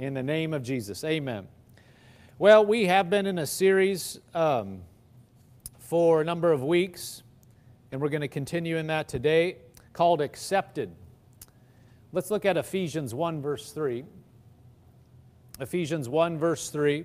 In the name of Jesus, amen. Well, we have been in a series um, for a number of weeks, and we're going to continue in that today called Accepted. Let's look at Ephesians 1, verse 3. Ephesians 1, verse 3.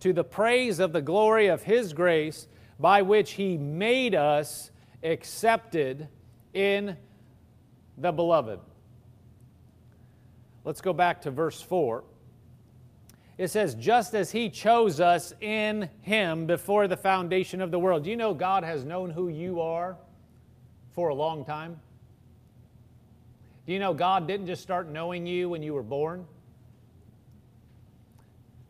to the praise of the glory of His grace, by which He made us accepted in the beloved. Let's go back to verse 4. It says, just as He chose us in Him before the foundation of the world. Do you know God has known who you are for a long time? Do you know God didn't just start knowing you when you were born?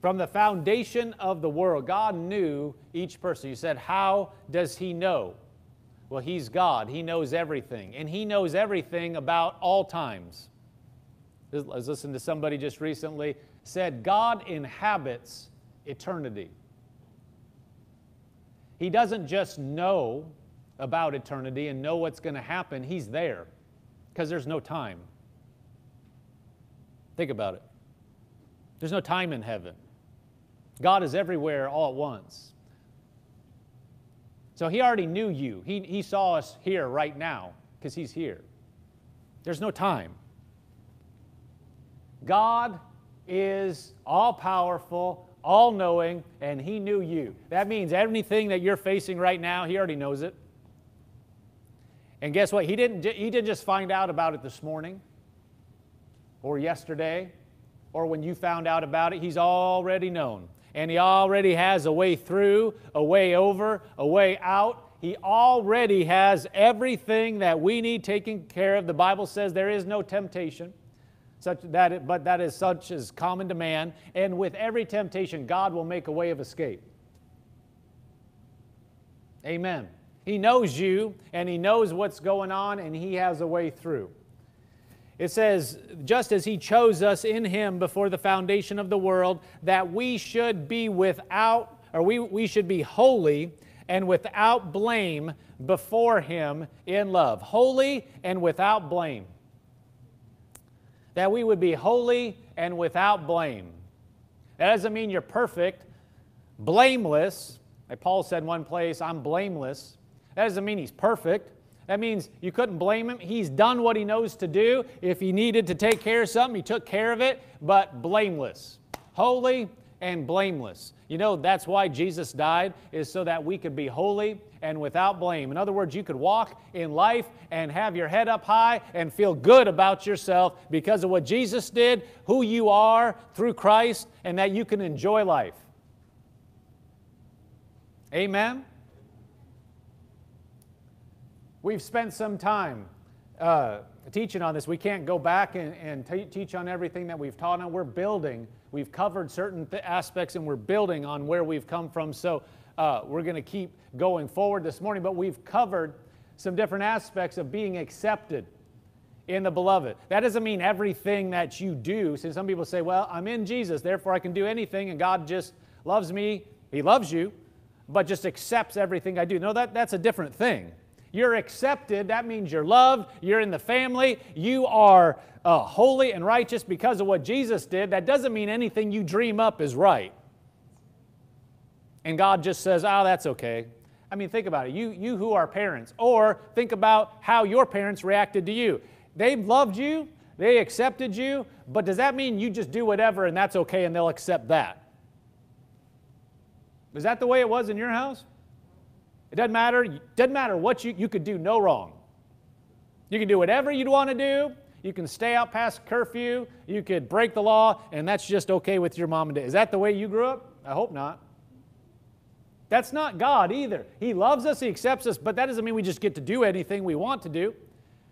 From the foundation of the world, God knew each person. You said, How does He know? Well, He's God. He knows everything. And He knows everything about all times. I was listening to somebody just recently said, God inhabits eternity. He doesn't just know about eternity and know what's going to happen, He's there because there's no time. Think about it. There's no time in heaven. God is everywhere all at once. So he already knew you. He, he saw us here right now because he's here. There's no time. God is all powerful, all knowing, and he knew you. That means anything that you're facing right now, he already knows it. And guess what? He didn't, he didn't just find out about it this morning or yesterday or when you found out about it. He's already known and He already has a way through, a way over, a way out. He already has everything that we need taken care of. The Bible says there is no temptation, such that but that is such as common to man. And with every temptation, God will make a way of escape. Amen. He knows you and He knows what's going on and He has a way through. It says, just as he chose us in him before the foundation of the world, that we should be without, or we, we should be holy and without blame before him in love. Holy and without blame. That we would be holy and without blame. That doesn't mean you're perfect, blameless. Like Paul said in one place, I'm blameless. That doesn't mean he's perfect. That means you couldn't blame him. He's done what he knows to do. If he needed to take care of something, he took care of it, but blameless. Holy and blameless. You know, that's why Jesus died, is so that we could be holy and without blame. In other words, you could walk in life and have your head up high and feel good about yourself because of what Jesus did, who you are through Christ, and that you can enjoy life. Amen? We've spent some time uh, teaching on this. We can't go back and, and teach on everything that we've taught on. We're building. We've covered certain th- aspects and we're building on where we've come from. So uh, we're going to keep going forward this morning, but we've covered some different aspects of being accepted in the beloved. That doesn't mean everything that you do. Since some people say, well, I'm in Jesus, therefore I can do anything, and God just loves me. He loves you, but just accepts everything I do. No, that, that's a different thing. You're accepted. That means you're loved. You're in the family. You are uh, holy and righteous because of what Jesus did. That doesn't mean anything you dream up is right. And God just says, oh, that's okay. I mean, think about it. You, you who are parents, or think about how your parents reacted to you. They loved you, they accepted you, but does that mean you just do whatever and that's okay and they'll accept that? Is that the way it was in your house? It doesn't matter. It doesn't matter what you, you could do no wrong. You can do whatever you'd want to do. You can stay out past curfew. You could break the law, and that's just okay with your mom and dad. Is that the way you grew up? I hope not. That's not God either. He loves us, He accepts us, but that doesn't mean we just get to do anything we want to do.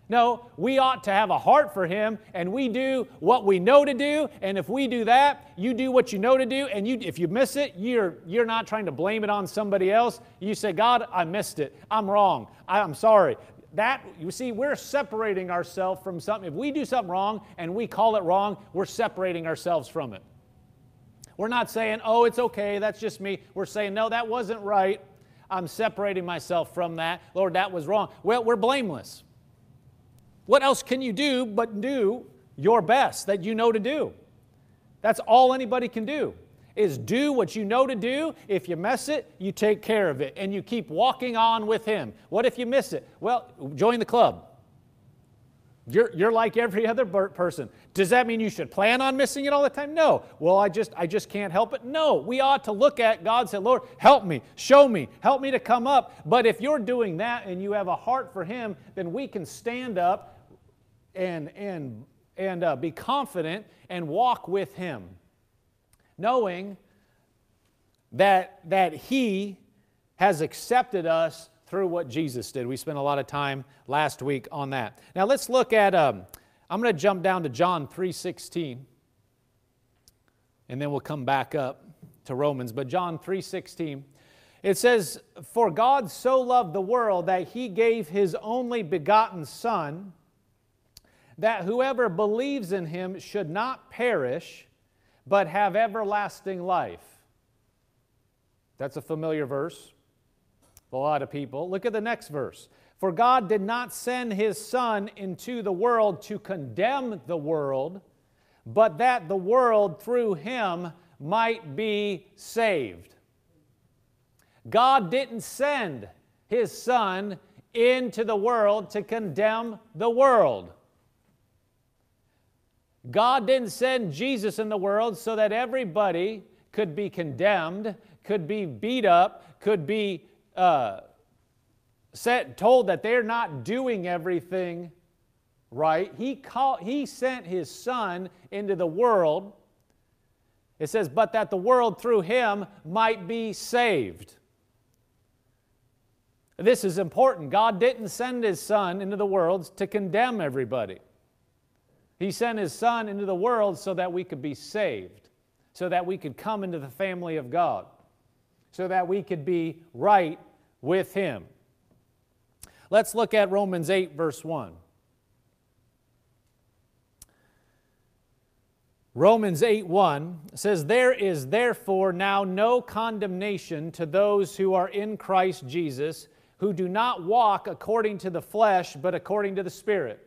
No, we ought to have a heart for Him, and we do what we know to do. And if we do that, you do what you know to do. And you, if you miss it, you're, you're not trying to blame it on somebody else. You say, God, I missed it. I'm wrong. I'm sorry. That, you see, we're separating ourselves from something. If we do something wrong and we call it wrong, we're separating ourselves from it. We're not saying, oh, it's okay, that's just me. We're saying, no, that wasn't right. I'm separating myself from that. Lord, that was wrong. Well, we're blameless. What else can you do but do your best that you know to do? That's all anybody can do is do what you know to do. If you mess it, you take care of it and you keep walking on with Him. What if you miss it? Well, join the club. You're, you're like every other person. Does that mean you should plan on missing it all the time? No. Well, I just I just can't help it. No. We ought to look at God and say, Lord, help me, show me, help me to come up. But if you're doing that and you have a heart for Him, then we can stand up and, and, and uh, be confident and walk with Him, knowing that, that He has accepted us through what Jesus did. We spent a lot of time last week on that. Now let's look at, um, I'm going to jump down to John 3.16, and then we'll come back up to Romans. But John 3.16, it says, For God so loved the world that he gave his only begotten Son, that whoever believes in him should not perish, but have everlasting life. That's a familiar verse a lot of people. Look at the next verse. For God did not send his Son into the world to condemn the world, but that the world through him might be saved. God didn't send his Son into the world to condemn the world. God didn't send Jesus in the world so that everybody could be condemned, could be beat up, could be uh, set, told that they're not doing everything right. He, called, he sent His Son into the world. It says, but that the world through Him might be saved. This is important. God didn't send His Son into the world to condemn everybody. He sent His Son into the world so that we could be saved, so that we could come into the family of God, so that we could be right with Him. Let's look at Romans 8, verse 1. Romans 8 1 says, There is therefore now no condemnation to those who are in Christ Jesus, who do not walk according to the flesh, but according to the Spirit.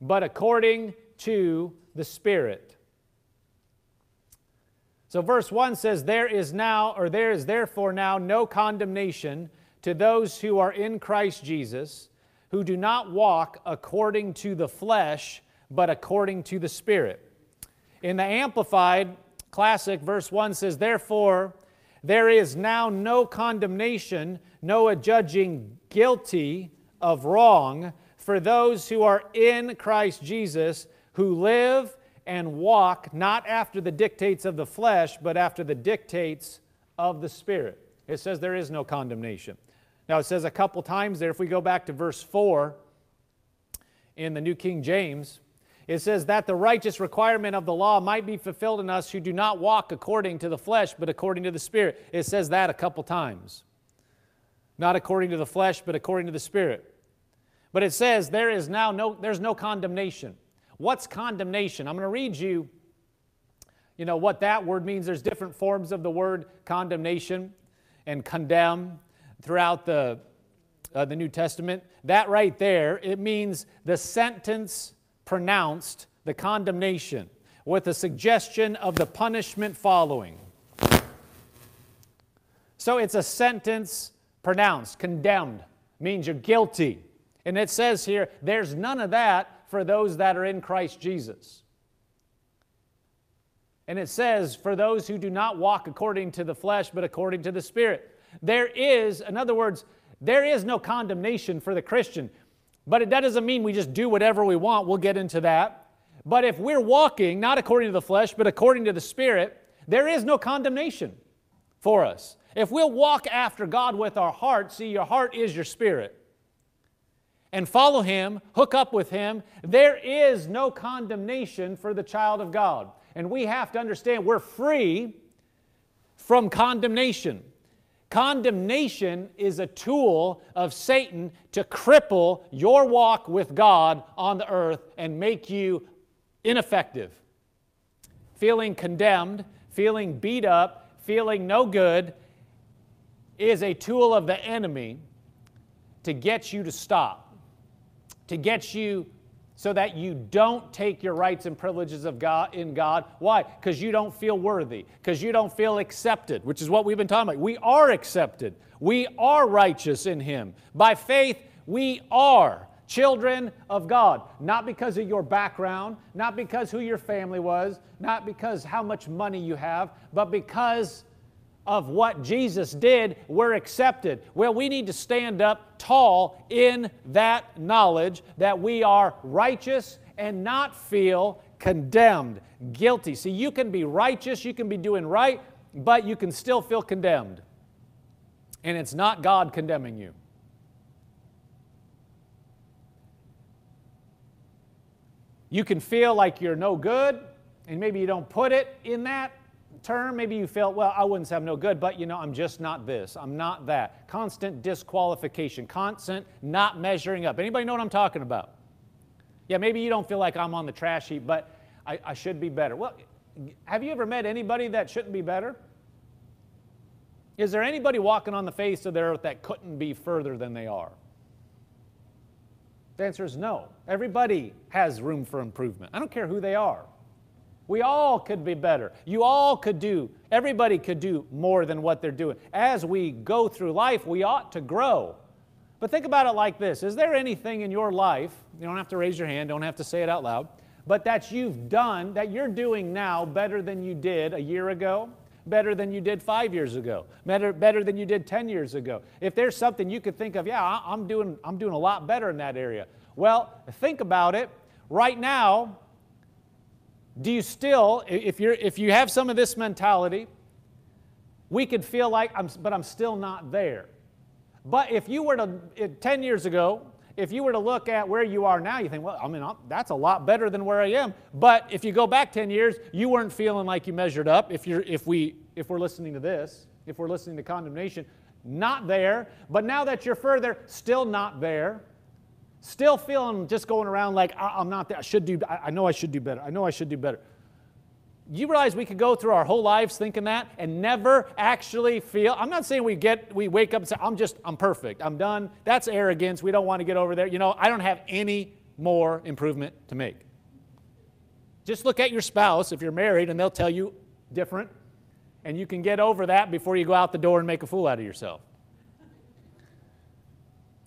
but according to the Spirit. So, verse 1 says, There is now, or there is therefore now no condemnation to those who are in Christ Jesus, who do not walk according to the flesh, but according to the Spirit. In the Amplified Classic, verse 1 says, Therefore, there is now no condemnation, no adjudging guilty of wrong for those who are in Christ Jesus, who live and walk not after the dictates of the flesh, but after the dictates of the Spirit. It says there is no condemnation. Now, it says a couple times there, if we go back to verse 4 in the New King James, it says that the righteous requirement of the law might be fulfilled in us who do not walk according to the flesh, but according to the Spirit. It says that a couple times. Not according to the flesh, but according to the Spirit. But it says there is now no, there's no condemnation. What's condemnation? I'm going to read you, you know, what that word means. There's different forms of the word condemnation and condemn throughout the, uh, the New Testament. That right there, it means the sentence pronounced, the condemnation, with a suggestion of the punishment following. So it's a sentence pronounced, condemned, means you're guilty. And it says here, there's none of that for those that are in Christ Jesus. And it says, for those who do not walk according to the flesh, but according to the Spirit. There is, in other words, there is no condemnation for the Christian. But that doesn't mean we just do whatever we want. We'll get into that. But if we're walking not according to the flesh, but according to the Spirit, there is no condemnation for us. If we'll walk after God with our heart, see, your heart is your spirit, and follow Him, hook up with Him, there is no condemnation for the child of God. And we have to understand we're free from condemnation. Condemnation is a tool of Satan to cripple your walk with God on the earth and make you ineffective. Feeling condemned, feeling beat up, feeling no good is a tool of the enemy to get you to stop, to get you so that you don't take your rights and privileges of God in God. Why? Because you don't feel worthy, because you don't feel accepted, which is what we've been talking about. We are accepted. We are righteous in Him. By faith, we are children of God, not because of your background, not because who your family was, not because how much money you have, but because of what Jesus did, we're accepted. Well, we need to stand up tall in that knowledge that we are righteous and not feel condemned, guilty. See, you can be righteous, you can be doing right, but you can still feel condemned. And it's not God condemning you. You can feel like you're no good, and maybe you don't put it in that term. Maybe you feel, well, I wouldn't say I'm no good, but you know, I'm just not this. I'm not that. Constant disqualification, constant not measuring up. Anybody know what I'm talking about? Yeah, maybe you don't feel like I'm on the trash heap, but I, I should be better. Well, have you ever met anybody that shouldn't be better? Is there anybody walking on the face of the earth that couldn't be further than they are? The answer is no. Everybody has room for improvement. I don't care who they are. We all could be better. You all could do, everybody could do more than what they're doing. As we go through life, we ought to grow. But think about it like this Is there anything in your life, you don't have to raise your hand, don't have to say it out loud, but that you've done, that you're doing now better than you did a year ago? Better than you did five years ago, better, better than you did 10 years ago. If there's something you could think of, yeah, I'm doing, I'm doing a lot better in that area. Well, think about it. Right now, do you still, if, you're, if you have some of this mentality, we could feel like, I'm, but I'm still not there. But if you were to, 10 years ago, if you were to look at where you are now, you think, well, I mean, that's a lot better than where I am. But if you go back 10 years, you weren't feeling like you measured up. If, you're, if, we, if we're listening to this, if we're listening to condemnation, not there. But now that you're further, still not there still feeling just going around like I, am not there. I should do. I, I know I should do better. I know I should do better. You realize we could go through our whole lives thinking that and never actually feel. I'm not saying we get we wake up and say I'm just I'm perfect. I'm done. That's arrogance. We don't want to get over there. You know, I don't have any more improvement to make. Just look at your spouse if you're married and they'll tell you different and you can get over that before you go out the door and make a fool out of yourself.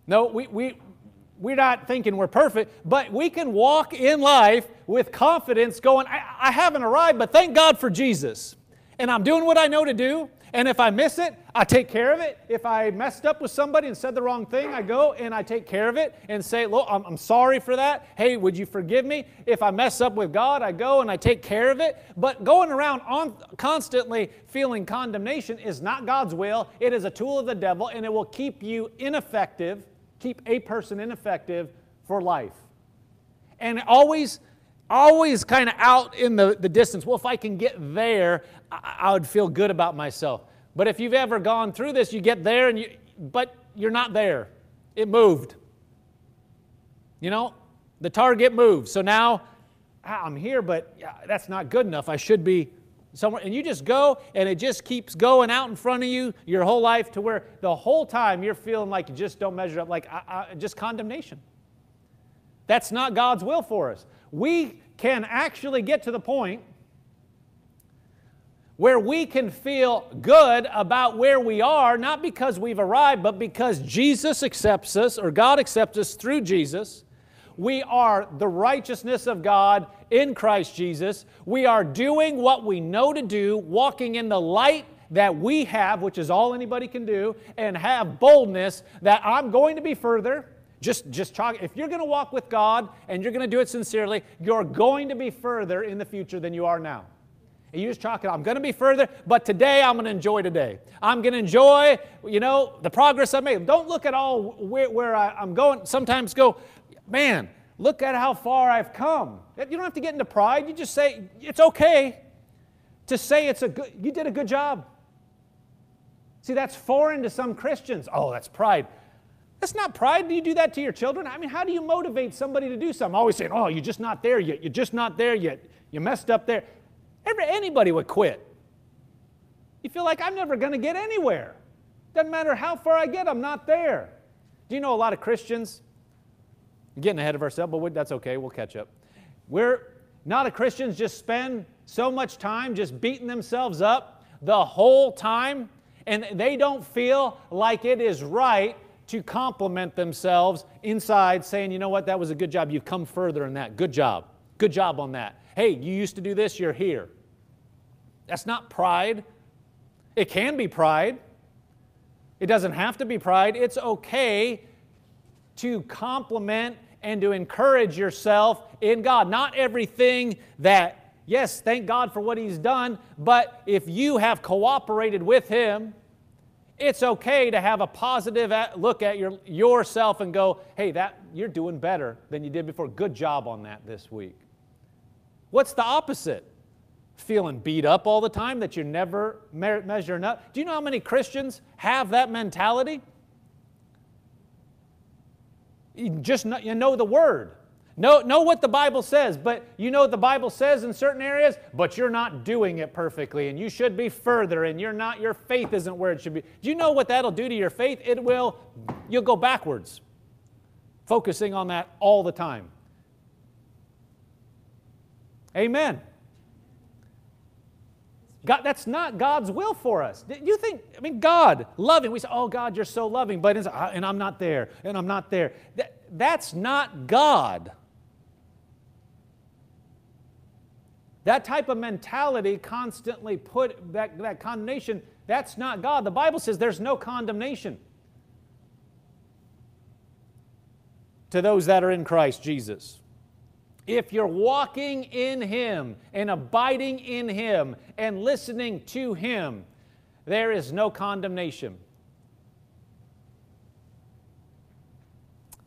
No, we, we, we're not thinking we're perfect, but we can walk in life with confidence going, I, I, haven't arrived, but thank God for Jesus. And I'm doing what I know to do. And if I miss it, I take care of it. If I messed up with somebody and said the wrong thing, I go and I take care of it and say, Look, I'm, I'm sorry for that. Hey, would you forgive me? If I mess up with God, I go and I take care of it. But going around on, constantly feeling condemnation is not God's will. It is a tool of the devil and it will keep you ineffective keep a person ineffective for life. And always, always kind of out in the, the distance. Well, if I can get there, I, I would feel good about myself. But if you've ever gone through this, you get there and you, but you're not there. It moved. You know, the target moved. So now ah, I'm here, but that's not good enough. I should be somewhere and you just go and it just keeps going out in front of you your whole life to where the whole time you're feeling like you just don't measure up like I, I, just condemnation that's not god's will for us we can actually get to the point where we can feel good about where we are, not because we've arrived, but because Jesus accepts us, or God accepts us through Jesus. We are the righteousness of God in Christ Jesus. We are doing what we know to do, walking in the light that we have, which is all anybody can do, and have boldness that I'm going to be further. Just, just talk. If you're going to walk with God and you're going to do it sincerely, you're going to be further in the future than you are now. And you just chalk it. I'm going to be further, but today I'm going to enjoy today. I'm going to enjoy, you know, the progress I made. Don't look at all where, where I, I'm going. Sometimes go, man, look at how far I've come. You don't have to get into pride. You just say, it's okay to say it's a good, you did a good job. See, that's foreign to some Christians. Oh, that's pride. That's not pride. Do you do that to your children? I mean, how do you motivate somebody to do something? always saying, oh, you're just not there yet. You're just not there yet. You messed up there. Every, anybody would quit. You feel like I'm never going to get anywhere. Doesn't matter how far I get, I'm not there. Do you know a lot of Christians? Getting ahead of ourselves, but that's okay. We'll catch up. We're not a Christians just spend so much time just beating themselves up the whole time, and they don't feel like it is right to compliment themselves inside, saying, you know what, that was a good job. You've come further in that. Good job. Good job on that. Hey, you used to do this, you're here. That's not pride. It can be pride. It doesn't have to be pride. It's okay to compliment and to encourage yourself in God. Not everything that, yes, thank God for what He's done, but if you have cooperated with Him, it's okay to have a positive look at your, yourself and go, hey, that, you're doing better than you did before. Good job on that this week. What's the opposite? Feeling beat up all the time that you're never me- measuring up. Do you know how many Christians have that mentality? Just know, you know the word. Know, know what the Bible says, but you know what the Bible says in certain areas, but you're not doing it perfectly, and you should be further, and you're not, your faith isn't where it should be. Do you know what that'll do to your faith? It will, you'll go backwards, focusing on that all the time. Amen. God, that's not God's will for us. You think, I mean, God, loving, we say, oh, God, you're so loving, but and I'm not there, and I'm not there. That, that's not God. That type of mentality constantly put that, that condemnation, that's not God. The Bible says there's no condemnation to those that are in Christ Jesus. If you're walking in Him and abiding in Him and listening to Him, there is no condemnation.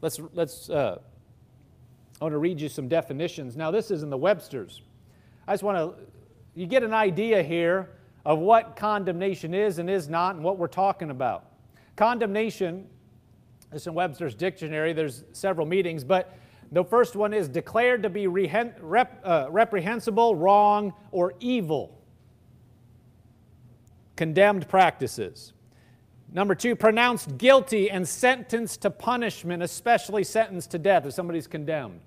Let's, let's uh, I want to read you some definitions. Now, this is in the Webster's. I just want to, you get an idea here of what condemnation is and is not and what we're talking about. Condemnation, this in Webster's dictionary, there's several meanings, but the first one is declared to be rep, uh, reprehensible, wrong, or evil. Condemned practices. Number two, pronounced guilty and sentenced to punishment, especially sentenced to death if somebody's condemned.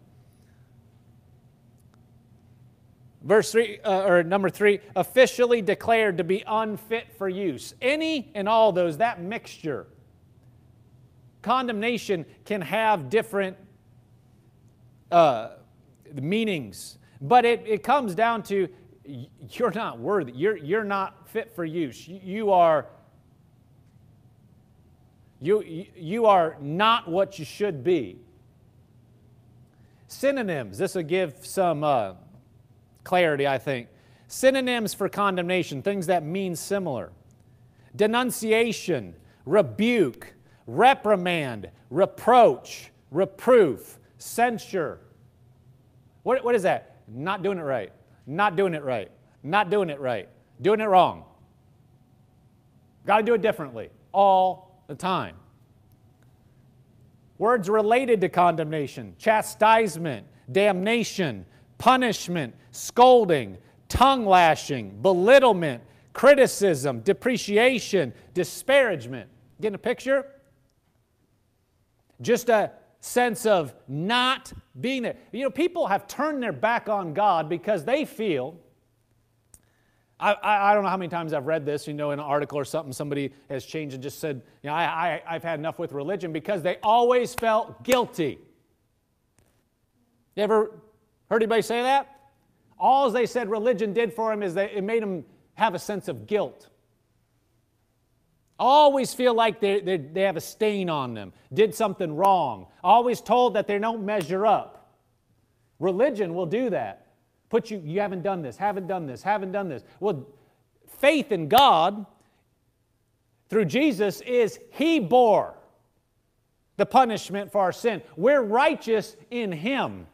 Verse 3, uh, or number 3, officially declared to be unfit for use. Any and all those, that mixture. Condemnation can have different uh, meanings, but it, it comes down to you're not worthy, you're, you're not fit for use. You, are. You, you are not what you should be. Synonyms. This will give some uh, clarity, I think. Synonyms for condemnation, things that mean similar denunciation, rebuke, reprimand, reproach, reproof, censure. What, what is that? Not doing it right, not doing it right, not doing it right, doing it wrong. Got to do it differently all the time. Words related to condemnation chastisement, damnation, punishment, scolding, tongue lashing, belittlement, criticism, depreciation, disparagement. Getting a picture? Just a sense of not being there. You know, people have turned their back on God because they feel I, I, don't know how many times I've read this, you know, in an article or something, somebody has changed and just said, you know, I, I, I've had enough with religion because they always felt guilty. You ever heard anybody say that? All they said religion did for them is that it made them have a sense of guilt. Always feel like they, they, they have a stain on them, did something wrong. Always told that they don't measure up. Religion will do that. Put you, you haven't done this, haven't done this, haven't done this. Well, faith in God through Jesus is He bore the punishment for our sin. We're righteous in Him.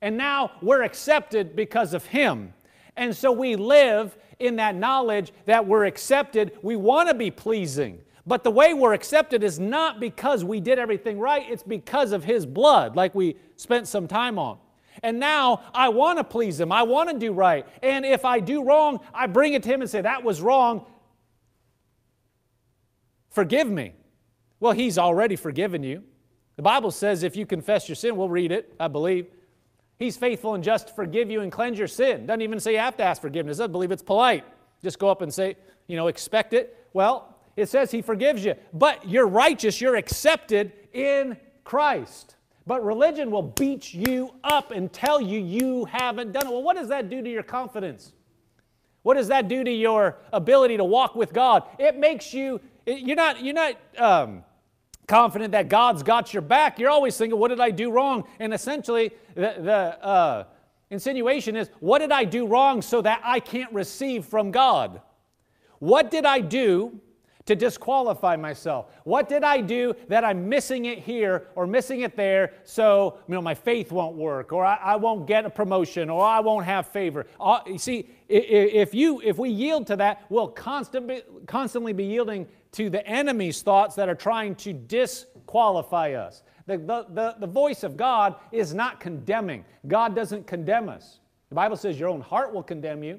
And now we're accepted because of Him. And so we live in that knowledge that we're accepted. We want to be pleasing. But the way we're accepted is not because we did everything right, it's because of His blood, like we spent some time on. And now I want to please Him. I want to do right. And if I do wrong, I bring it to Him and say, That was wrong. Forgive me. Well, He's already forgiven you. The Bible says if you confess your sin, we'll read it, I believe. He's faithful and just to forgive you and cleanse your sin. Doesn't even say you have to ask forgiveness. I believe it's polite. Just go up and say, you know, expect it. Well, it says He forgives you. But you're righteous, you're accepted in Christ. But religion will beat you up and tell you you haven't done it. Well, what does that do to your confidence? What does that do to your ability to walk with God? It makes you, you're not, you're not um, confident that God's got your back. You're always thinking, what did I do wrong? And essentially, the, the uh, insinuation is, what did I do wrong so that I can't receive from God? What did I do to disqualify myself? What did I do that I'm missing it here or missing it there so you know, my faith won't work or I, I won't get a promotion or I won't have favor? Uh, you see, if, you, if we yield to that, we'll constantly, constantly be yielding to the enemy's thoughts that are trying to disqualify us. The, the, the, the voice of God is not condemning. God doesn't condemn us. The Bible says your own heart will condemn you.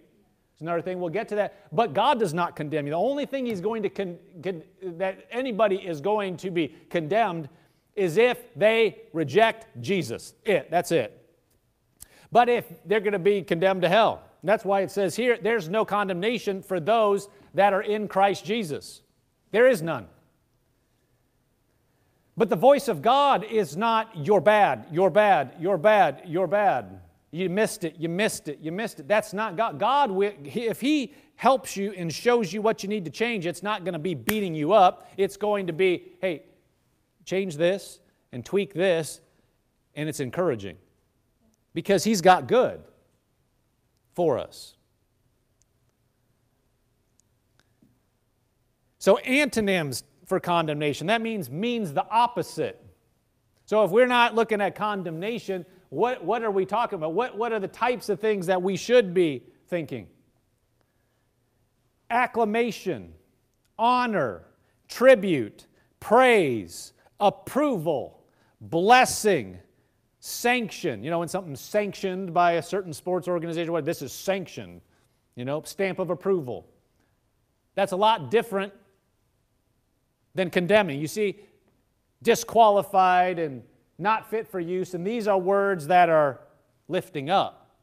It's another thing. We'll get to that. But God does not condemn you. The only thing He's going to con- con- that anybody is going to be condemned is if they reject Jesus. It. That's it. But if they're going to be condemned to hell, that's why it says here, there's no condemnation for those that are in Christ Jesus. There is none. But the voice of God is not, you're bad, you're bad, you're bad, you're bad. You missed it, you missed it, you missed it. That's not God. God, if He helps you and shows you what you need to change, it's not going to be beating you up. It's going to be, hey, change this and tweak this, and it's encouraging because He's got good for us. So, antonyms for condemnation, that means means the opposite. So, if we're not looking at condemnation, what, what are we talking about? What, what are the types of things that we should be thinking? Acclamation, honor, tribute, praise, approval, blessing, sanction. You know, when something's sanctioned by a certain sports organization, what this is sanctioned, you know, stamp of approval. That's a lot different than condemning. You see, disqualified and not fit for use, and these are words that are lifting up.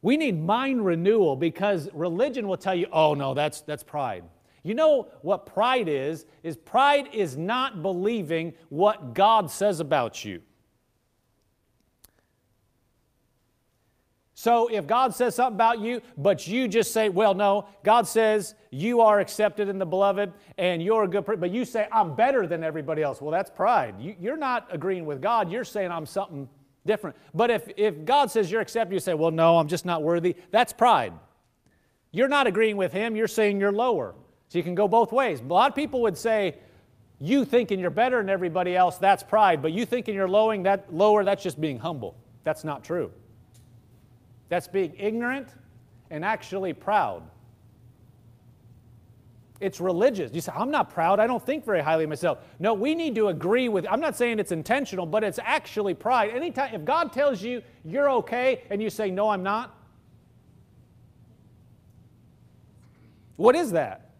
We need mind renewal because religion will tell you, oh no, that's, that's pride. You know what pride is? Is pride is not believing what God says about you. So if God says something about you, but you just say, well, no, God says you are accepted in the beloved and you're a good person, but you say, I'm better than everybody else. Well, that's pride. You, are not agreeing with God. You're saying I'm something different. But if, if God says you're accepted, you say, well, no, I'm just not worthy. That's pride. You're not agreeing with Him. You're saying you're lower. So you can go both ways. A lot of people would say, you thinking you're better than everybody else, that's pride. But you thinking you're lowering that lower, that's just being humble. That's not true. That's being ignorant and actually proud. It's religious. You say, I'm not proud. I don't think very highly of myself. No, we need to agree with, I'm not saying it's intentional, but it's actually pride. Anytime, if God tells you you're okay and you say, no, I'm not, what is that?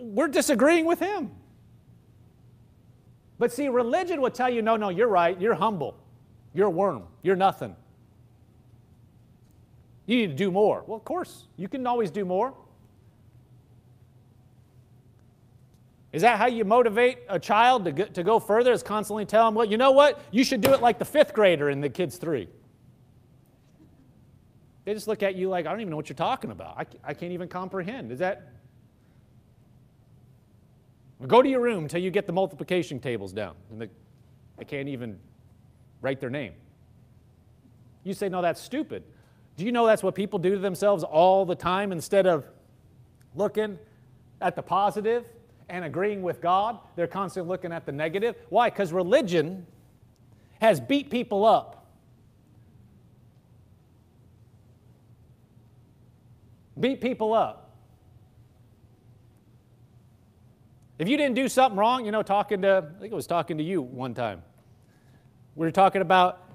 We're disagreeing with Him. But see, religion will tell you, no, no, you're right. You're humble. You're a worm. You're nothing. You need to do more. Well, of course, you can always do more. Is that how you motivate a child to, to go further? Is constantly tell them, well, you know what? You should do it like the fifth grader in the kids three. They just look at you like, I don't even know what you're talking about. I, I can't even comprehend. Is that. Go to your room until you get the multiplication tables down. And the, they can't even write their name. You say, no, that's stupid. Do you know that's what people do to themselves all the time instead of looking at the positive and agreeing with God? They're constantly looking at the negative. Why? Because religion has beat people up. Beat people up. If you didn't do something wrong, you know, talking to, I think I was talking to you one time. We were talking about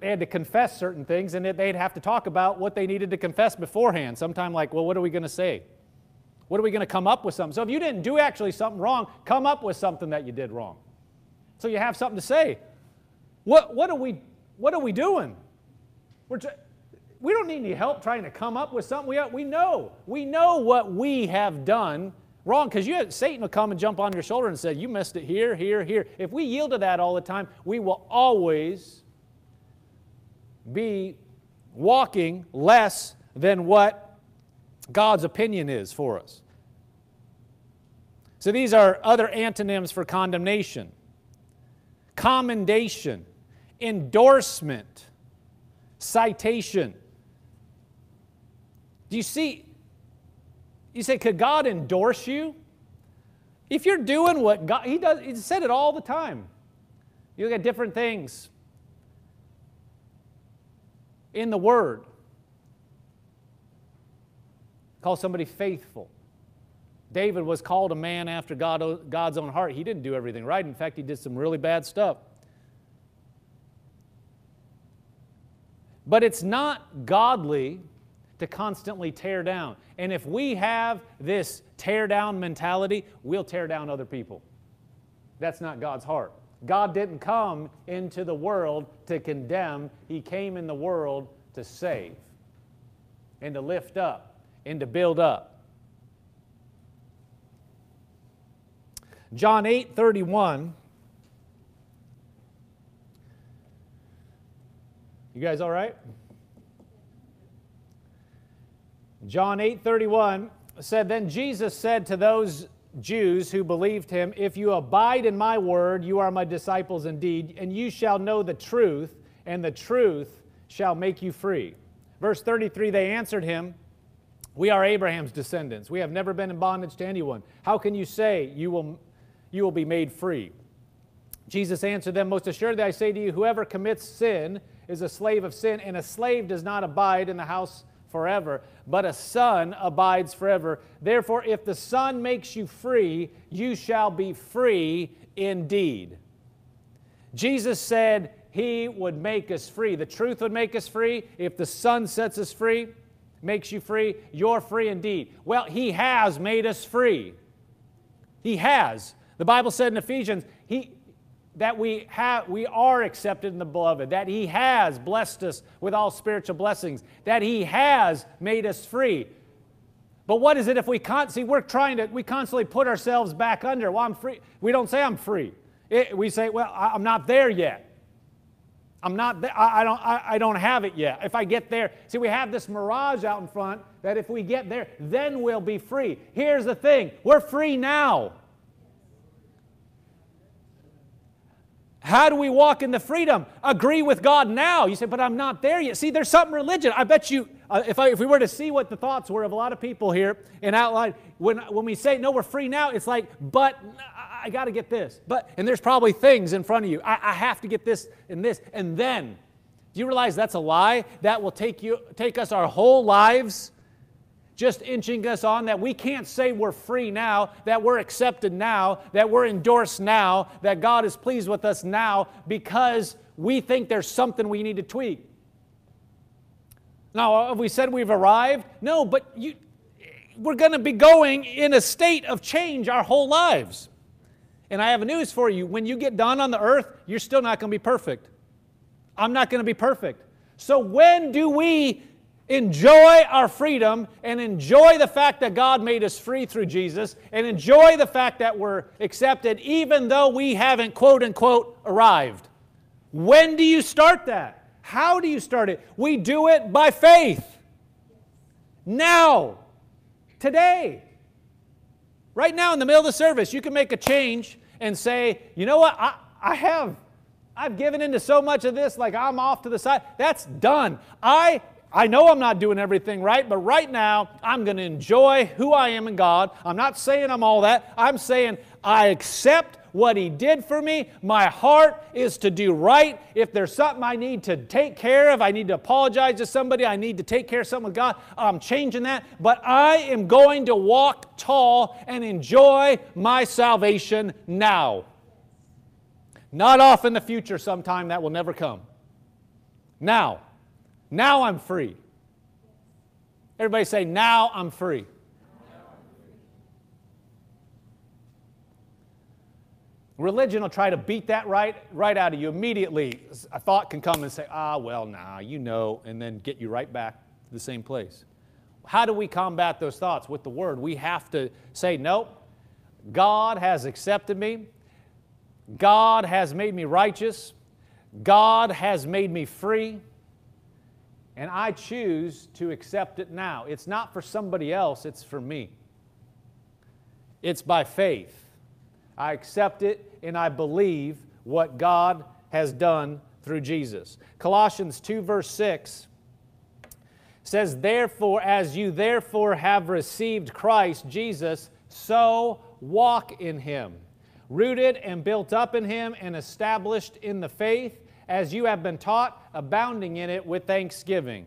they had to confess certain things and they'd have to talk about what they needed to confess beforehand. Sometime like, well, what are we going to say? What are we going to come up with something? So if you didn't do actually something wrong, come up with something that you did wrong. So you have something to say. What, what, are, we, what are we doing? We're we don't need any help trying to come up with something. We, we know. We know what we have done wrong because Satan will come and jump on your shoulder and say, You missed it here, here, here. If we yield to that all the time, we will always be walking less than what God's opinion is for us. So these are other antonyms for condemnation commendation, endorsement, citation. Do you see? You say, could God endorse you? If you're doing what God, He does, He said it all the time. You look at different things in the Word. Call somebody faithful. David was called a man after God, God's own heart. He didn't do everything right. In fact, he did some really bad stuff. But it's not godly to constantly tear down. And if we have this tear down mentality, we'll tear down other people. That's not God's heart. God didn't come into the world to condemn, He came in the world to save and to lift up and to build up. John 8 31. You guys all right? John 8 31 said, Then Jesus said to those Jews who believed him, If you abide in my word, you are my disciples indeed, and you shall know the truth, and the truth shall make you free. Verse 33 They answered him, We are Abraham's descendants. We have never been in bondage to anyone. How can you say you will, you will be made free? Jesus answered them, Most assuredly I say to you, whoever commits sin is a slave of sin, and a slave does not abide in the house forever, but a son abides forever. Therefore, if the son makes you free, you shall be free indeed. Jesus said he would make us free. The truth would make us free. If the son sets us free, makes you free, you're free indeed. Well, he has made us free. He has. The Bible said in Ephesians, he, that we, have, we are accepted in the beloved, that He has blessed us with all spiritual blessings, that He has made us free. But what is it if we can't see? We're trying to, we constantly put ourselves back under. Well, I'm free. We don't say I'm free. It, we say, well, I'm not there yet. I'm not there. I, I don't, I, I don't have it yet. If I get there, see, we have this mirage out in front that if we get there, then we'll be free. Here's the thing we're free now. How do we walk in the freedom? Agree with God now. You say, but I'm not there yet. See, there's something religion. I bet you, uh, if, I, if we were to see what the thoughts were of a lot of people here and outline, when, when we say, no, we're free now, it's like, but I, I got to get this. But, and there's probably things in front of you. I, I have to get this and this. And then, do you realize that's a lie? That will take you, take us our whole lives just inching us on that we can't say we're free now, that we're accepted now, that we're endorsed now, that God is pleased with us now because we think there's something we need to tweak. Now, have we said we've arrived? No, but you, we're going to be going in a state of change our whole lives. And I have news for you. When you get done on the earth, you're still not going to be perfect. I'm not going to be perfect. So when do we enjoy our freedom and enjoy the fact that God made us free through Jesus and enjoy the fact that we're accepted even though we haven't, quote unquote, arrived. When do you start that? How do you start it? We do it by faith. Now, today, right now in the middle of the service, you can make a change and say, you know what, I, I have. I've given into so much of this, like I'm off to the side. That's done. I I know I'm not doing everything right, but right now I'm going to enjoy who I am in God. I'm not saying I'm all that. I'm saying I accept what He did for me. My heart is to do right. If there's something I need to take care of, I need to apologize to somebody, I need to take care of something with God, I'm changing that. But I am going to walk tall and enjoy my salvation now. Not off in the future, sometime that will never come. Now. Now I'm free. Everybody say, Now I'm free. Religion will try to beat that right, right out of you immediately. A thought can come and say, ah, well, nah, you know, and then get you right back to the same place. How do we combat those thoughts? With the Word. We have to say, nope, God has accepted me. God has made me righteous. God has made me free and I choose to accept it now. It's not for somebody else, it's for me. It's by faith. I accept it and I believe what God has done through Jesus. Colossians 2, verse 6 says, Therefore, as you therefore have received Christ Jesus, so walk in him, rooted and built up in him and established in the faith as you have been taught, abounding in it with thanksgiving.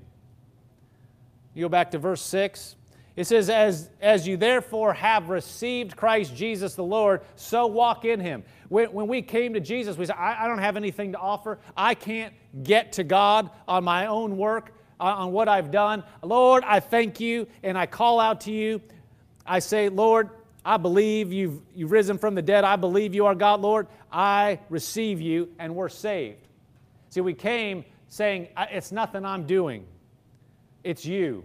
You go back to verse 6. It says, as, as you therefore have received Christ Jesus the Lord, so walk in him. When, when we came to Jesus, we said, I, I don't have anything to offer. I can't get to God on my own work, on what I've done. Lord, I thank you and I call out to you. I say, Lord, I believe you've, you've risen from the dead. I believe you are God, Lord. I receive you and we're saved. See, we came saying, It's nothing I'm doing, it's you.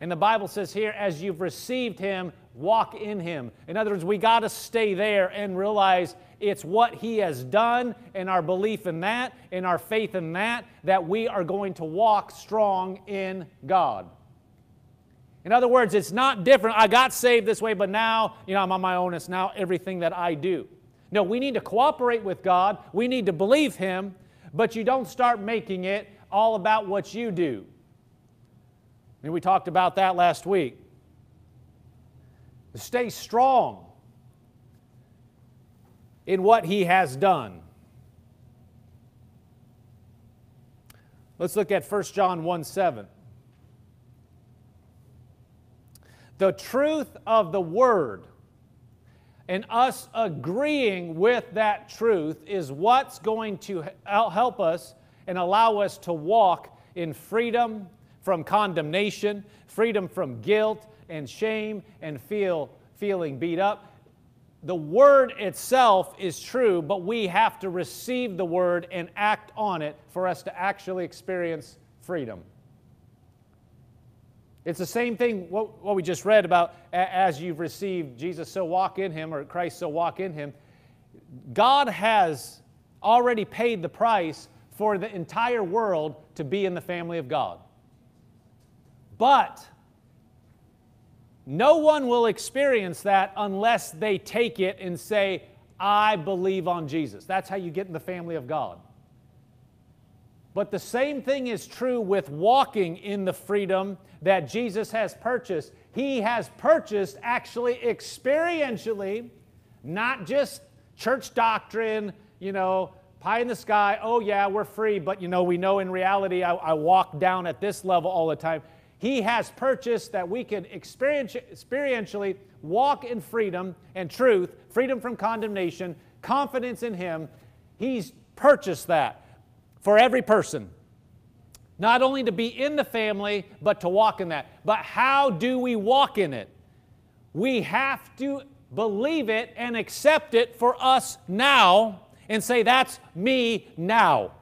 And the Bible says here, as you've received him, walk in him. In other words, we got to stay there and realize it's what he has done and our belief in that and our faith in that that we are going to walk strong in God. In other words, it's not different. I got saved this way, but now, you know, I'm on my own. It's now everything that I do. No, we need to cooperate with God. We need to believe Him but you don't start making it all about what you do. And we talked about that last week. Stay strong in what he has done. Let's look at 1 John 1 7. The truth of the word and us agreeing with that truth is what's going to help us and allow us to walk in freedom from condemnation, freedom from guilt and shame and feel feeling beat up. The word itself is true, but we have to receive the word and act on it for us to actually experience freedom. It's the same thing what, what we just read about as you've received Jesus, so walk in him, or Christ, so walk in him. God has already paid the price for the entire world to be in the family of God. But no one will experience that unless they take it and say, I believe on Jesus. That's how you get in the family of God. But the same thing is true with walking in the freedom that Jesus has purchased. He has purchased actually experientially, not just church doctrine, you know, pie in the sky, oh yeah, we're free, but you know, we know in reality I, I walk down at this level all the time. He has purchased that we can experientially walk in freedom and truth, freedom from condemnation, confidence in Him. He's purchased that for every person. Not only to be in the family, but to walk in that. But how do we walk in it? We have to believe it and accept it for us now and say, That's me now.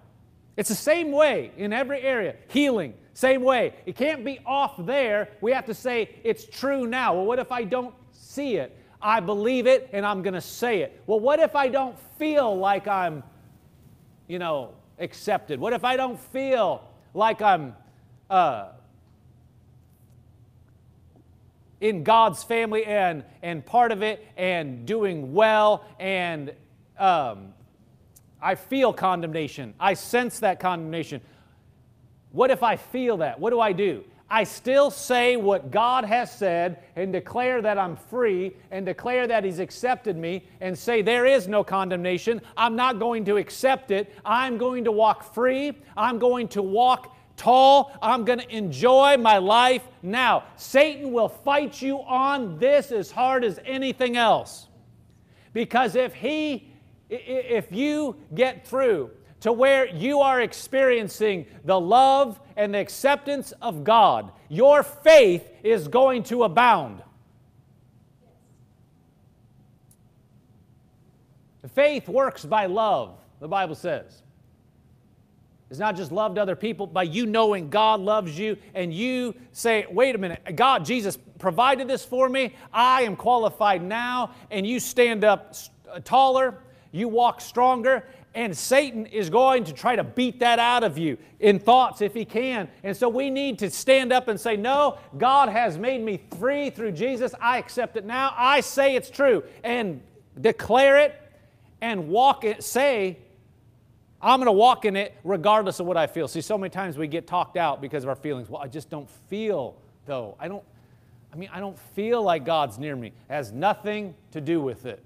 It's the same way in every area healing, Same way, it can't be off there. We have to say it's true now. Well, what if I don't see it? I believe it and I'm going to say it. Well, what if I don't feel like I'm, you know, accepted? What if I don't feel like I'm uh, in God's family and, and part of it and doing well and um, I feel condemnation. I sense that condemnation. What if I feel that? What do I do? I still say what God has said and declare that I'm free and declare that He's accepted me and say there is no condemnation. I'm not going to accept it. I'm going to walk free. I'm going to walk tall. I'm going to enjoy my life now. Satan will fight you on this as hard as anything else. Because if he if you get through to where you are experiencing the love and the acceptance of God, your faith is going to abound. Faith works by love, the Bible says. It's not just love to other people, by you knowing God loves you and you say, wait a minute, God, Jesus provided this for me. I am qualified now. And you stand up uh, taller, you walk stronger, and Satan is going to try to beat that out of you in thoughts if he can. And so we need to stand up and say, No, God has made me free through Jesus. I accept it now. I say it's true. And declare it and walk it. Say, I'm going to walk in it regardless of what I feel. See, so many times we get talked out because of our feelings. Well, I just don't feel, though. I don't, I mean, I don't feel like God's near me. It has nothing to do with it.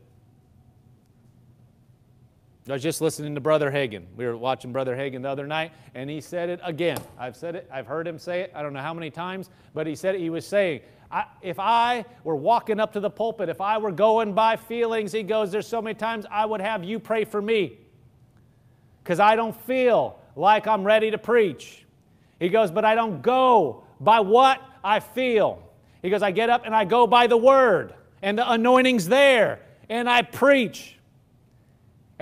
I was just listening to Brother Hagin. We were watching Brother Hagin the other night, and he said it again. I've said it, I've heard him say it, I don't know how many times, but he said it. He was saying, I, if I were walking up to the pulpit, if I were going by feelings, he goes, There's so many times I would have you pray for me because I don't feel like I'm ready to preach. He goes, But I don't go by what I feel. He goes, I get up and I go by the word, and the anointing's there, and I preach.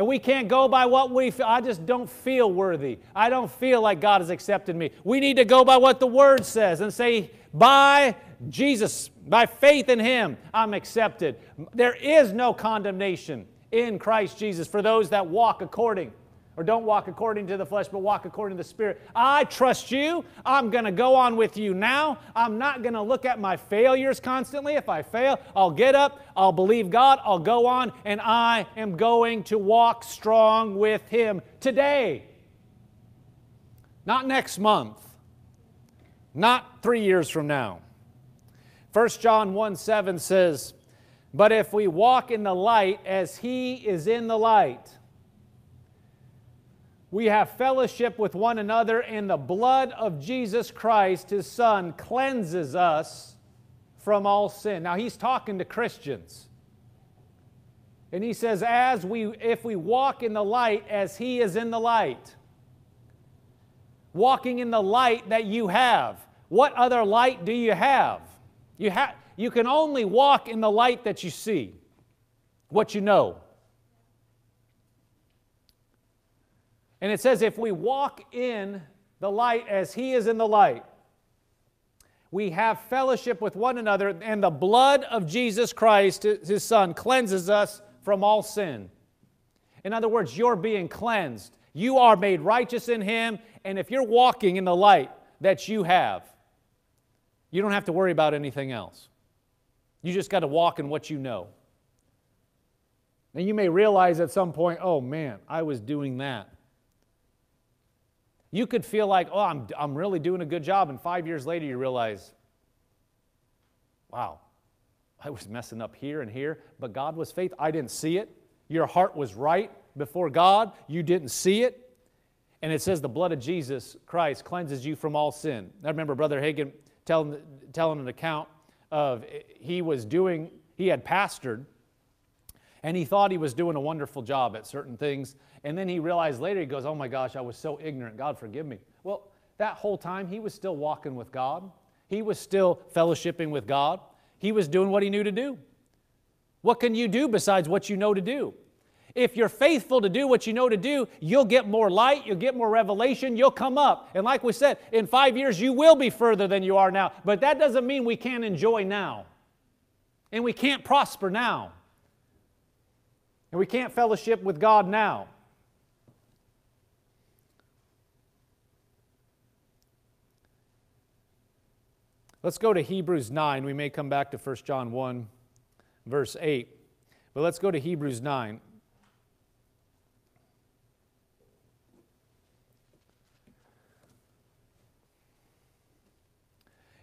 And we can't go by what we feel. I just don't feel worthy. I don't feel like God has accepted me. We need to go by what the Word says and say, by Jesus, by faith in Him, I'm accepted. There is no condemnation in Christ Jesus for those that walk according or don't walk according to the flesh, but walk according to the Spirit. I trust you. I'm going to go on with you now. I'm not going to look at my failures constantly. If I fail, I'll get up, I'll believe God, I'll go on, and I am going to walk strong with Him today. Not next month, not three years from now. 1 John 1 7 says, But if we walk in the light as He is in the light, we have fellowship with one another, and the blood of Jesus Christ, his Son, cleanses us from all sin. Now, he's talking to Christians. And he says, as we, if we walk in the light as he is in the light, walking in the light that you have, what other light do you have? You, ha- you can only walk in the light that you see, what you know. And it says, if we walk in the light as he is in the light, we have fellowship with one another, and the blood of Jesus Christ, his Son, cleanses us from all sin. In other words, you're being cleansed. You are made righteous in him, and if you're walking in the light that you have, you don't have to worry about anything else. You just got to walk in what you know. And you may realize at some point, oh man, I was doing that. You could feel like, oh, I'm, I'm really doing a good job. And five years later, you realize, wow, I was messing up here and here, but God was faithful. I didn't see it. Your heart was right before God. You didn't see it. And it says the blood of Jesus Christ cleanses you from all sin. I remember Brother Hagin telling, telling an account of he was doing, he had pastored, and he thought he was doing a wonderful job at certain things. And then he realized later, he goes, Oh my gosh, I was so ignorant. God, forgive me. Well, that whole time, he was still walking with God, he was still fellowshipping with God, he was doing what he knew to do. What can you do besides what you know to do? If you're faithful to do what you know to do, you'll get more light, you'll get more revelation, you'll come up. And like we said, in five years, you will be further than you are now. But that doesn't mean we can't enjoy now. And we can't prosper now. And we can't fellowship with God now. Let's go to Hebrews 9. We may come back to 1 John 1, verse 8. But let's go to Hebrews 9.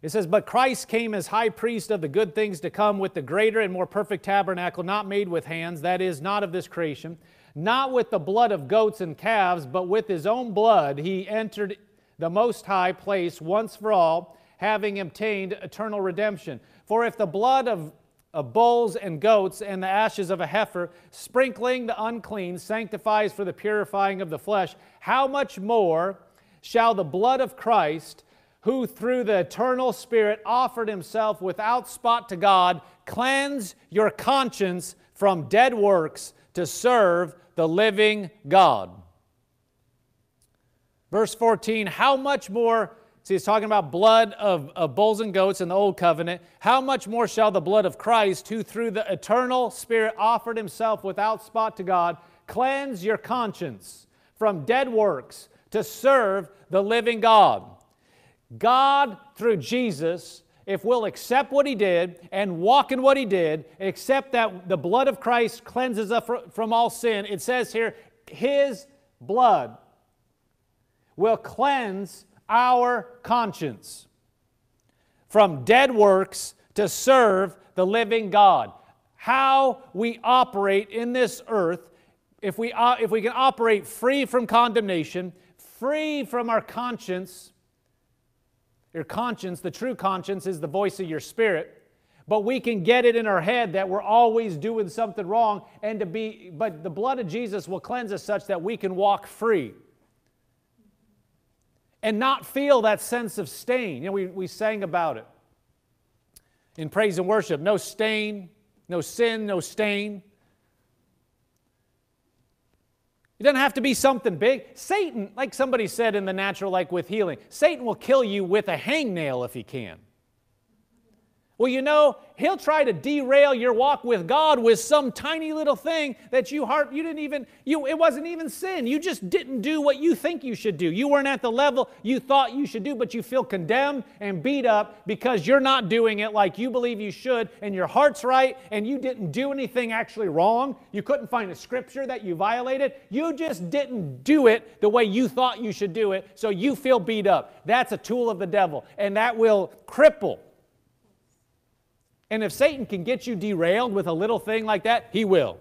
It says, But Christ came as high priest of the good things to come with the greater and more perfect tabernacle, not made with hands, that is, not of this creation, not with the blood of goats and calves, but with his own blood he entered the most high place once for all, having obtained eternal redemption. For if the blood of, of bulls and goats and the ashes of a heifer, sprinkling the unclean, sanctifies for the purifying of the flesh, how much more shall the blood of Christ? Who through the eternal Spirit offered himself without spot to God, cleanse your conscience from dead works to serve the living God. Verse 14, how much more, see, he's talking about blood of, of bulls and goats in the old covenant. How much more shall the blood of Christ, who through the eternal Spirit offered himself without spot to God, cleanse your conscience from dead works to serve the living God? God, through Jesus, if we'll accept what he did and walk in what he did, accept that the blood of Christ cleanses us from all sin, it says here, his blood will cleanse our conscience from dead works to serve the living God. How we operate in this earth, if we, uh, if we can operate free from condemnation, free from our conscience, your conscience, the true conscience, is the voice of your spirit. But we can get it in our head that we're always doing something wrong, and to be, but the blood of Jesus will cleanse us such that we can walk free and not feel that sense of stain. You know, we, we sang about it in praise and worship no stain, no sin, no stain. It doesn't have to be something big. Satan, like somebody said in the natural, like with healing, Satan will kill you with a hangnail if he can. Well, you know, he'll try to derail your walk with God with some tiny little thing that you heart you didn't even you it wasn't even sin. You just didn't do what you think you should do. You weren't at the level you thought you should do, but you feel condemned and beat up because you're not doing it like you believe you should and your heart's right and you didn't do anything actually wrong. You couldn't find a scripture that you violated. You just didn't do it the way you thought you should do it, so you feel beat up. That's a tool of the devil and that will cripple and if Satan can get you derailed with a little thing like that, he will.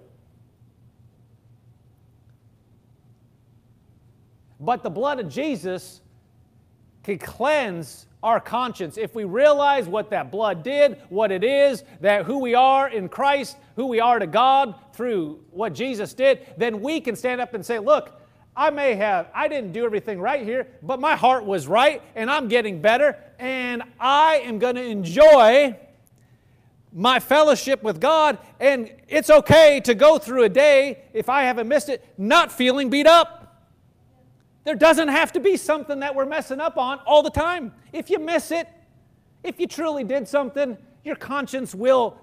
But the blood of Jesus can cleanse our conscience. If we realize what that blood did, what it is, that who we are in Christ, who we are to God through what Jesus did, then we can stand up and say, Look, I may have, I didn't do everything right here, but my heart was right and I'm getting better and I am going to enjoy my fellowship with God, and it's okay to go through a day, if I haven't missed it, not feeling beat up. There doesn't have to be something that we're messing up on all the time. If you miss it, if you truly did something, your conscience will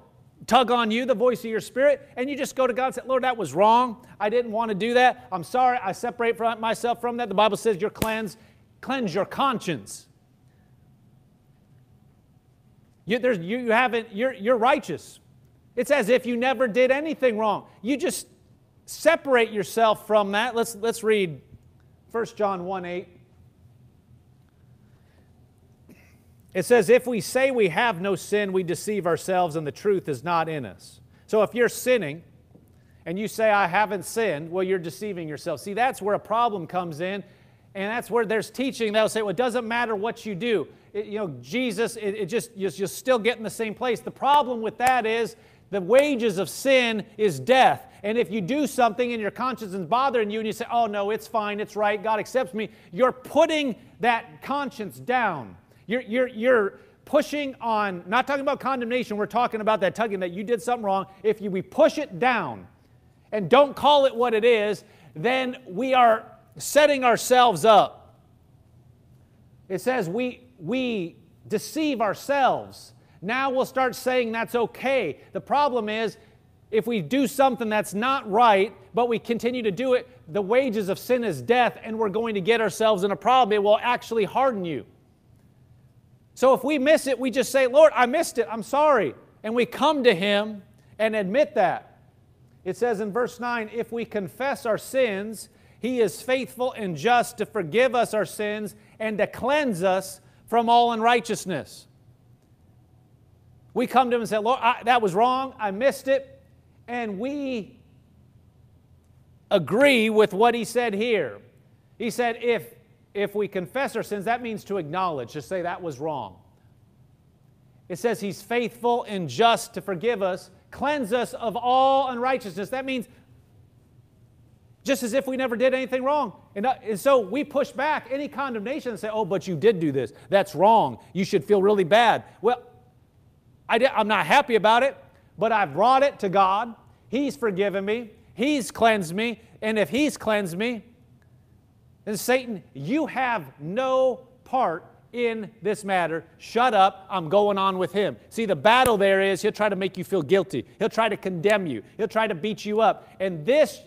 tug on you, the voice of your spirit, and you just go to God and say, Lord, that was wrong. I didn't want to do that. I'm sorry. I separate myself from that. The Bible says you're cleansed. Cleanse your conscience. You, you, you haven't, you're, you're righteous. It's as if you never did anything wrong. You just separate yourself from that. Let's, let's read 1 John 1 8. It says, If we say we have no sin, we deceive ourselves and the truth is not in us. So if you're sinning and you say, I haven't sinned, well, you're deceiving yourself. See, that's where a problem comes in. And that's where there's teaching that'll say, well, it doesn't matter what you do it, you know, Jesus, it, it just, you're, you're still getting the same place. The problem with that is the wages of sin is death. And if you do something and your conscience is bothering you and you say, oh no, it's fine, it's right, God accepts me, you're putting that conscience down. You're, you're, you're pushing on, not talking about condemnation, we're talking about that tugging that you did something wrong. If you, we push it down and don't call it what it is, then we are setting ourselves up. It says we, we deceive ourselves. Now we'll start saying that's okay. The problem is, if we do something that's not right, but we continue to do it, the wages of sin is death, and we're going to get ourselves in a problem. It will actually harden you. So if we miss it, we just say, Lord, I missed it. I'm sorry. And we come to Him and admit that. It says in verse 9, if we confess our sins, He is faithful and just to forgive us our sins and to cleanse us from all unrighteousness. We come to Him and say, Lord, I, that was wrong. I missed it and we agree with what he said here. He said, if, if we confess our sins, that means to acknowledge, to say that was wrong. It says he's faithful and just to forgive us, cleanse us of all unrighteousness. That means just as if we never did anything wrong. And, uh, and, so we push back any condemnation and say, oh, but you did do this. That's wrong. You should feel really bad. Well, I did, I'm not happy about it but I've brought it to God. He's forgiven me, He's cleansed me, and if He's cleansed me, then Satan, you have no part in this matter. Shut up. I'm going on with him. See, the battle there is he'll try to make you feel guilty. He'll try to condemn you. He'll try to beat you up. And this,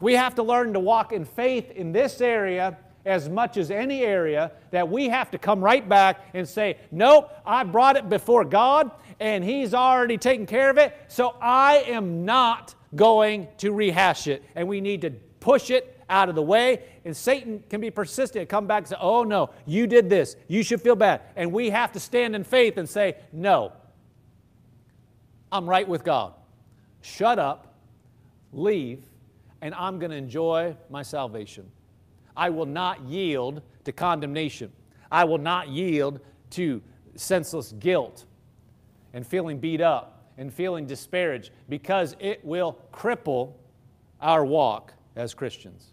we have to learn to walk in faith in this area as much as any area that we have to come right back and say, Nope, I brought it before God and He's already taken care of it, so I am not going to rehash it. And we need to push it out of the way. And Satan can be persistent, and come back and say, Oh no, you did this. You should feel bad. And we have to stand in faith and say, No, I'm right with God. Shut up, leave, and I'm going to enjoy my salvation. I will not yield to condemnation. I will not yield to senseless guilt and feeling beat up and feeling disparaged because it will cripple our walk as Christians.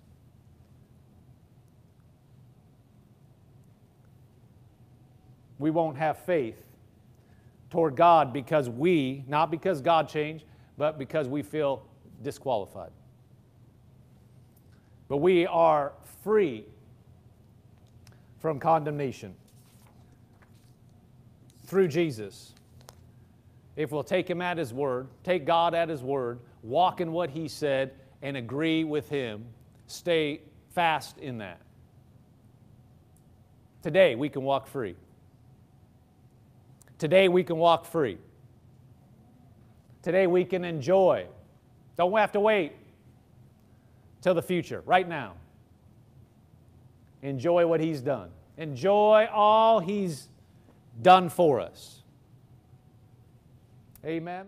We won't have faith toward God because we, not because God changed, but because we feel disqualified. But we are free from condemnation through Jesus. If we'll take Him at His word, take God at His word, walk in what He said, and agree with Him, stay fast in that. Today, we can walk free. Today, we can walk free. Today, we can enjoy. Don't have to wait till the future, right now. Enjoy what He's done. Enjoy all He's done for us. Amen.